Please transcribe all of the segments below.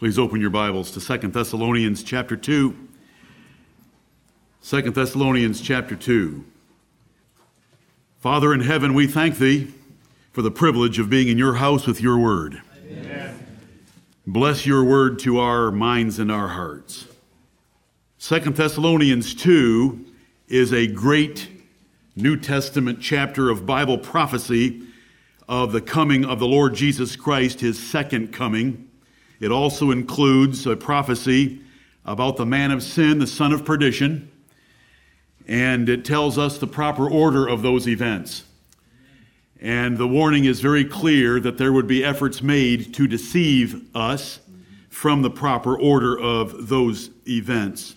Please open your Bibles to 2 Thessalonians chapter 2. 2 Thessalonians chapter 2. Father in heaven, we thank thee for the privilege of being in your house with your word. Amen. Bless your word to our minds and our hearts. 2 Thessalonians 2 is a great New Testament chapter of Bible prophecy of the coming of the Lord Jesus Christ, his second coming. It also includes a prophecy about the man of sin, the son of perdition, and it tells us the proper order of those events. And the warning is very clear that there would be efforts made to deceive us from the proper order of those events.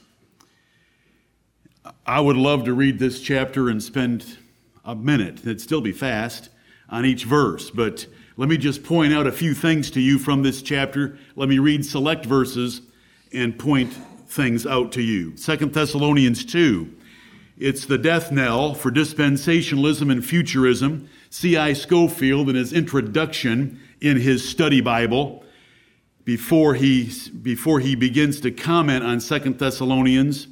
I would love to read this chapter and spend a minute, it'd still be fast, on each verse, but let me just point out a few things to you from this chapter. Let me read select verses and point things out to you. Second Thessalonians 2. It's the death knell for dispensationalism and futurism. C.I. Scofield, in his introduction in his study Bible, before he, before he begins to comment on Second Thessalonians,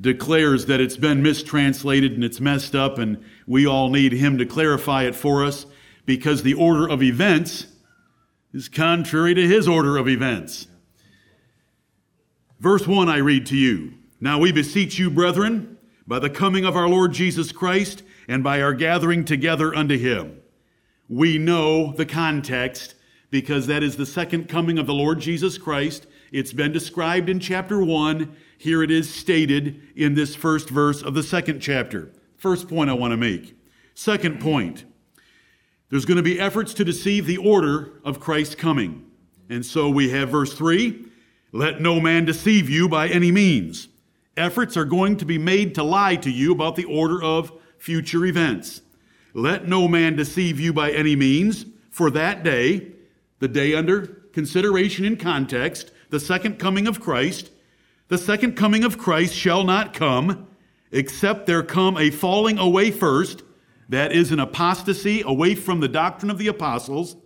declares that it's been mistranslated and it's messed up, and we all need him to clarify it for us because the order of events is contrary to his order of events. Verse 1 I read to you. Now we beseech you, brethren, by the coming of our Lord Jesus Christ and by our gathering together unto him. We know the context because that is the second coming of the Lord Jesus Christ. It's been described in chapter 1. Here it is stated in this first verse of the second chapter. First point I want to make. Second point there's going to be efforts to deceive the order of Christ's coming. And so we have verse 3 let no man deceive you by any means. Efforts are going to be made to lie to you about the order of future events. Let no man deceive you by any means, for that day, the day under consideration in context, the second coming of Christ, the second coming of Christ shall not come except there come a falling away first that is an apostasy away from the doctrine of the apostles,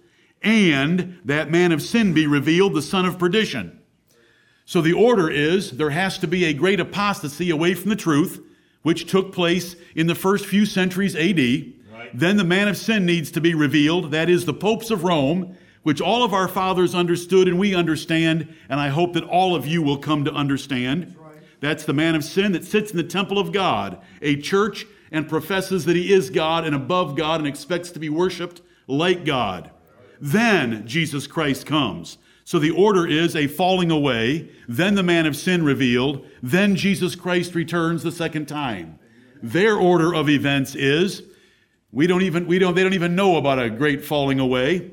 and that man of sin be revealed, the son of perdition. So the order is there has to be a great apostasy away from the truth, which took place in the first few centuries AD. Right. Then the man of sin needs to be revealed, that is the popes of Rome, which all of our fathers understood and we understand, and I hope that all of you will come to understand. That's the man of sin that sits in the temple of God, a church and professes that he is God and above God and expects to be worshiped like God. Then Jesus Christ comes. So the order is a falling away, then the man of sin revealed, then Jesus Christ returns the second time. Their order of events is we don't even we don't they don't even know about a great falling away.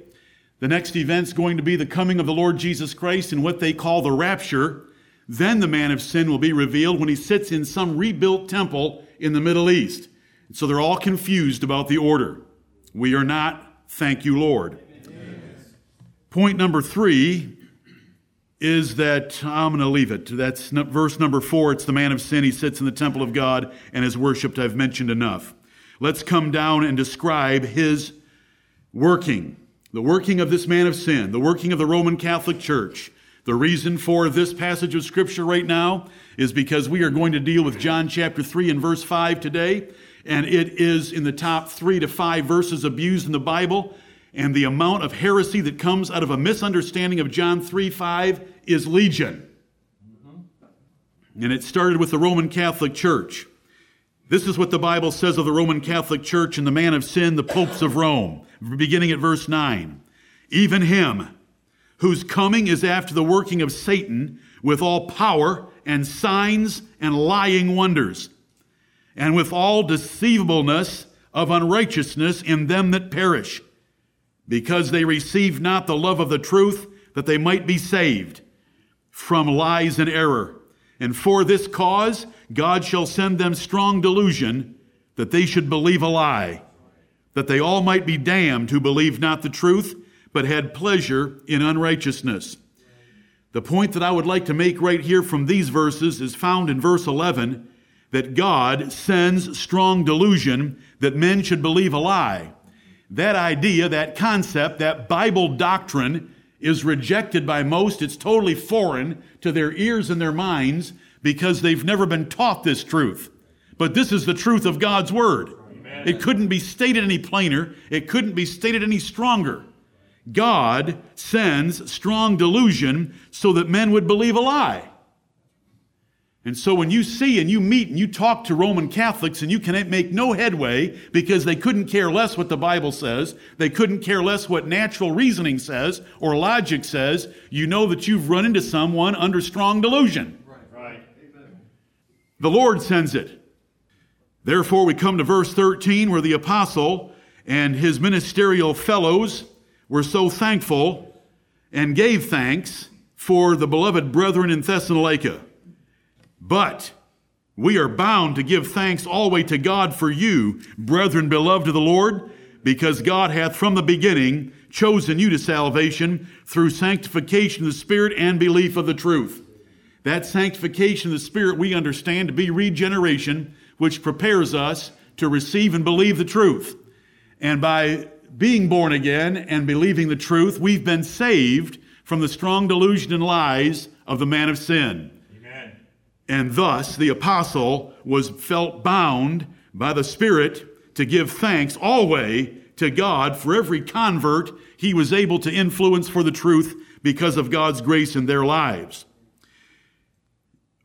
The next event's going to be the coming of the Lord Jesus Christ in what they call the rapture. Then the man of sin will be revealed when he sits in some rebuilt temple in the Middle East. So they're all confused about the order. We are not, thank you, Lord. Amen. Point number three is that I'm going to leave it. That's verse number four. It's the man of sin. He sits in the temple of God and is worshiped. I've mentioned enough. Let's come down and describe his working. The working of this man of sin, the working of the Roman Catholic Church. The reason for this passage of Scripture right now is because we are going to deal with John chapter 3 and verse 5 today and it is in the top three to five verses abused in the Bible. And the amount of heresy that comes out of a misunderstanding of John 3 5 is legion. And it started with the Roman Catholic Church. This is what the Bible says of the Roman Catholic Church and the man of sin, the popes of Rome, beginning at verse 9. Even him, whose coming is after the working of Satan with all power and signs and lying wonders and with all deceivableness of unrighteousness in them that perish, because they receive not the love of the truth, that they might be saved from lies and error. And for this cause, God shall send them strong delusion, that they should believe a lie, that they all might be damned who believed not the truth, but had pleasure in unrighteousness. The point that I would like to make right here from these verses is found in verse 11 that God sends strong delusion that men should believe a lie. That idea, that concept, that Bible doctrine is rejected by most. It's totally foreign to their ears and their minds because they've never been taught this truth. But this is the truth of God's Word. Amen. It couldn't be stated any plainer, it couldn't be stated any stronger. God sends strong delusion so that men would believe a lie. And so when you see and you meet and you talk to Roman Catholics and you can make no headway because they couldn't care less what the Bible says, they couldn't care less what natural reasoning says or logic says, you know that you've run into someone under strong delusion. Right. right. The Lord sends it. Therefore, we come to verse 13 where the apostle and his ministerial fellows were so thankful and gave thanks for the beloved brethren in Thessalonica. But we are bound to give thanks always to God for you, brethren beloved of the Lord, because God hath from the beginning chosen you to salvation through sanctification of the Spirit and belief of the truth. That sanctification of the Spirit we understand to be regeneration, which prepares us to receive and believe the truth. And by being born again and believing the truth, we've been saved from the strong delusion and lies of the man of sin. And thus the apostle was felt bound by the Spirit to give thanks always to God for every convert he was able to influence for the truth because of God's grace in their lives.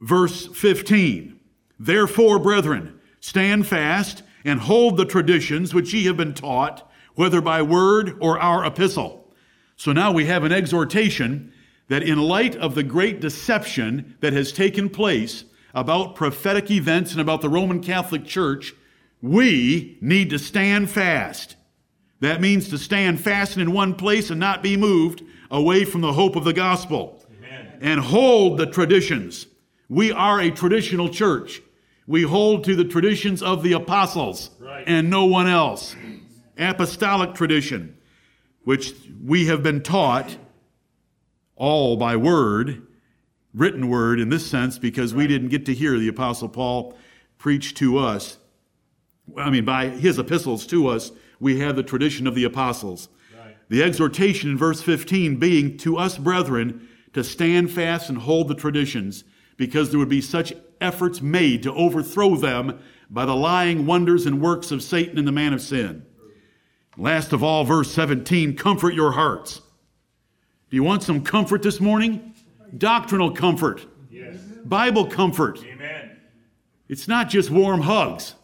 Verse 15 Therefore, brethren, stand fast and hold the traditions which ye have been taught, whether by word or our epistle. So now we have an exhortation that in light of the great deception that has taken place about prophetic events and about the Roman Catholic Church, we need to stand fast. That means to stand fast in one place and not be moved away from the hope of the gospel. Amen. And hold the traditions. We are a traditional church. We hold to the traditions of the apostles right. and no one else. Apostolic tradition, which we have been taught all by word, written word in this sense, because we didn't get to hear the Apostle Paul preach to us. I mean, by his epistles to us, we have the tradition of the apostles. Right. The exhortation in verse 15 being to us, brethren, to stand fast and hold the traditions, because there would be such efforts made to overthrow them by the lying wonders and works of Satan and the man of sin. Last of all, verse 17 comfort your hearts do you want some comfort this morning? Doctrinal comfort. Yes. Bible comfort. Amen. It's not just warm hugs.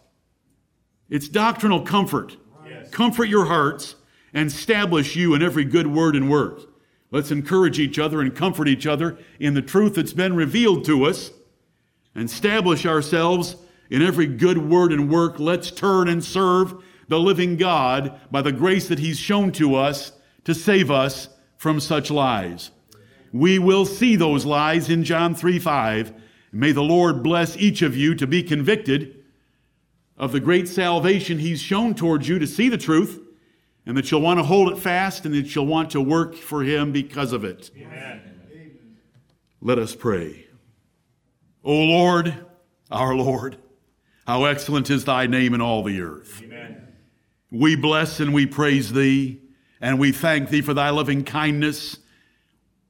It's doctrinal comfort. Yes. Comfort your hearts and establish you in every good word and work. Let's encourage each other and comfort each other in the truth that's been revealed to us and establish ourselves in every good word and work. Let's turn and serve the living God by the grace that He's shown to us to save us from such lies. We will see those lies in John 3 5. May the Lord bless each of you to be convicted of the great salvation He's shown towards you to see the truth, and that you'll want to hold it fast and that you'll want to work for Him because of it. Amen. Let us pray. O Lord, our Lord, how excellent is Thy name in all the earth. Amen. We bless and we praise Thee. And we thank thee for thy loving kindness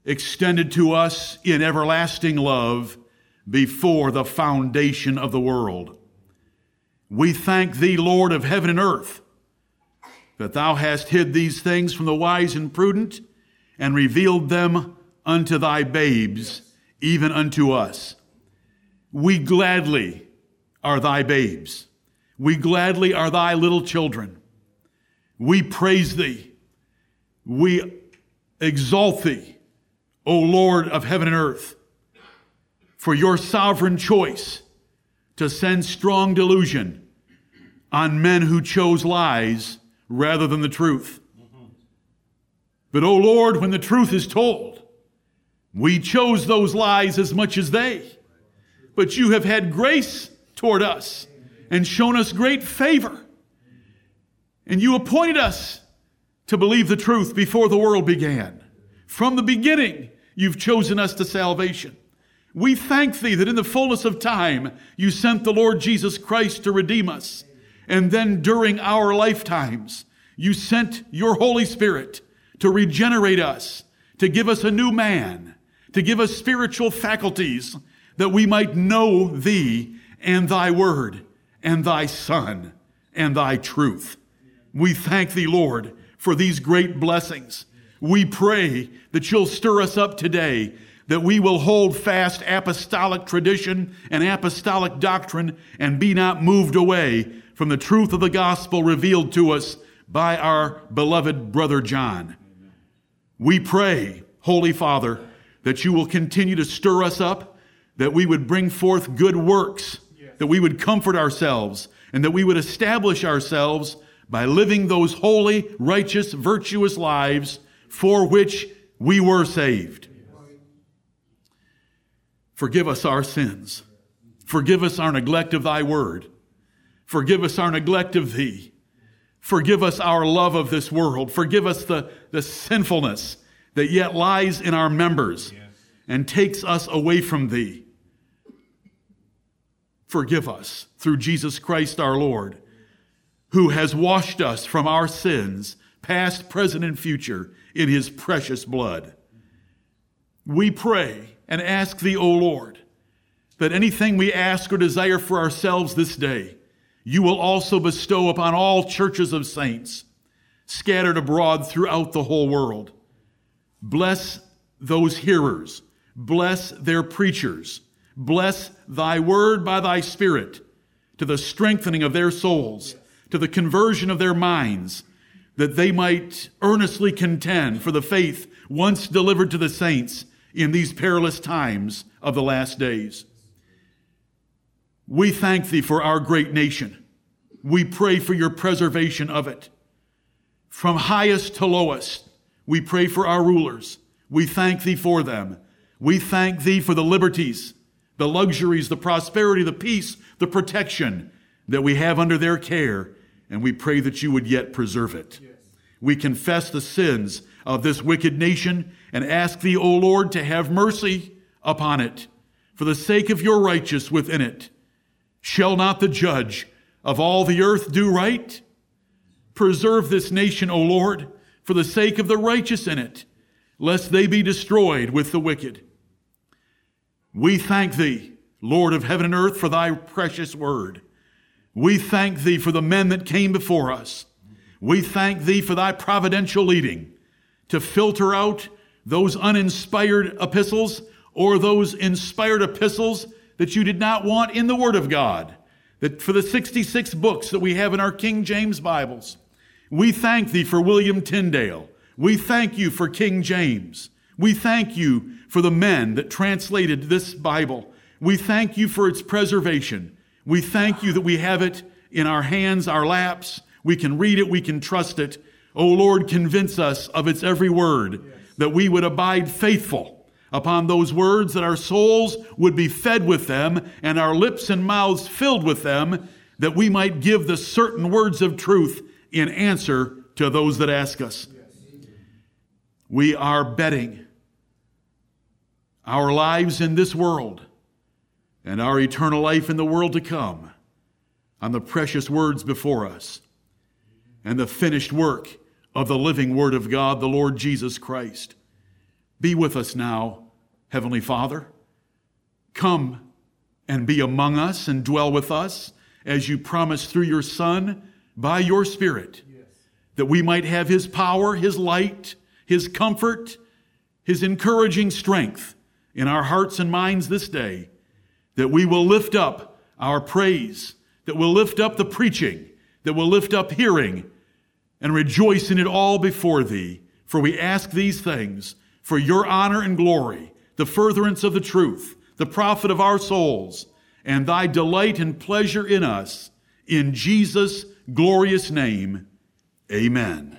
extended to us in everlasting love before the foundation of the world. We thank thee, Lord of heaven and earth, that thou hast hid these things from the wise and prudent and revealed them unto thy babes, even unto us. We gladly are thy babes. We gladly are thy little children. We praise thee we exalt thee, O Lord of heaven and earth, for your sovereign choice to send strong delusion on men who chose lies rather than the truth. But, O Lord, when the truth is told, we chose those lies as much as they. But you have had grace toward us and shown us great favor. And you appointed us to believe the truth before the world began. From the beginning, you've chosen us to salvation. We thank thee that in the fullness of time, you sent the Lord Jesus Christ to redeem us. And then during our lifetimes, you sent your Holy Spirit to regenerate us to give us a new man, to give us spiritual faculties that we might know thee and thy word and thy son and thy truth. We thank thee, Lord, for these great blessings. We pray that you'll stir us up today, that we will hold fast apostolic tradition and apostolic doctrine and be not moved away from the truth of the gospel revealed to us by our beloved brother John. We pray, Holy Father, that you will continue to stir us up, that we would bring forth good works, that we would comfort ourselves, and that we would establish ourselves by living those holy, righteous, virtuous lives for which we were saved. Forgive us our sins. Forgive us our neglect of thy word. Forgive us our neglect of thee. Forgive us our love of this world. Forgive us the, the sinfulness that yet lies in our members and takes us away from thee. Forgive us through Jesus Christ our Lord who has washed us from our sins, past, present, and future, in his precious blood. We pray and ask thee, O Lord, that anything we ask or desire for ourselves this day, you will also bestow upon all churches of saints scattered abroad throughout the whole world. Bless those hearers, bless their preachers, bless thy word by thy spirit to the strengthening of their souls to the conversion of their minds, that they might earnestly contend for the faith once delivered to the saints in these perilous times of the last days. We thank thee for our great nation. We pray for your preservation of it. From highest to lowest, we pray for our rulers. We thank thee for them. We thank thee for the liberties, the luxuries, the prosperity, the peace, the protection that we have under their care and we pray that you would yet preserve it. Yes. We confess the sins of this wicked nation and ask thee, O Lord, to have mercy upon it for the sake of your righteous within it. Shall not the judge of all the earth do right? Preserve this nation, O Lord, for the sake of the righteous in it, lest they be destroyed with the wicked. We thank thee, Lord of heaven and earth, for thy precious word. We thank thee for the men that came before us. We thank thee for thy providential leading to filter out those uninspired epistles or those inspired epistles that you did not want in the Word of God. That for the 66 books that we have in our King James Bibles, we thank thee for William Tyndale. We thank you for King James. We thank you for the men that translated this Bible. We thank you for its preservation. We thank you that we have it in our hands, our laps. We can read it, we can trust it. O Lord, convince us of its every word, yes. that we would abide faithful upon those words, that our souls would be fed with them, and our lips and mouths filled with them, that we might give the certain words of truth in answer to those that ask us. Yes. We are betting our lives in this world and our eternal life in the world to come on the precious words before us and the finished work of the living Word of God, the Lord Jesus Christ. Be with us now, Heavenly Father. Come and be among us and dwell with us as you promised through your Son by your Spirit, yes. that we might have His power, His light, His comfort, His encouraging strength in our hearts and minds this day that we will lift up our praise, that we'll lift up the preaching, that we'll lift up hearing, and rejoice in it all before thee. For we ask these things for your honor and glory, the furtherance of the truth, the profit of our souls, and thy delight and pleasure in us. In Jesus' glorious name, amen.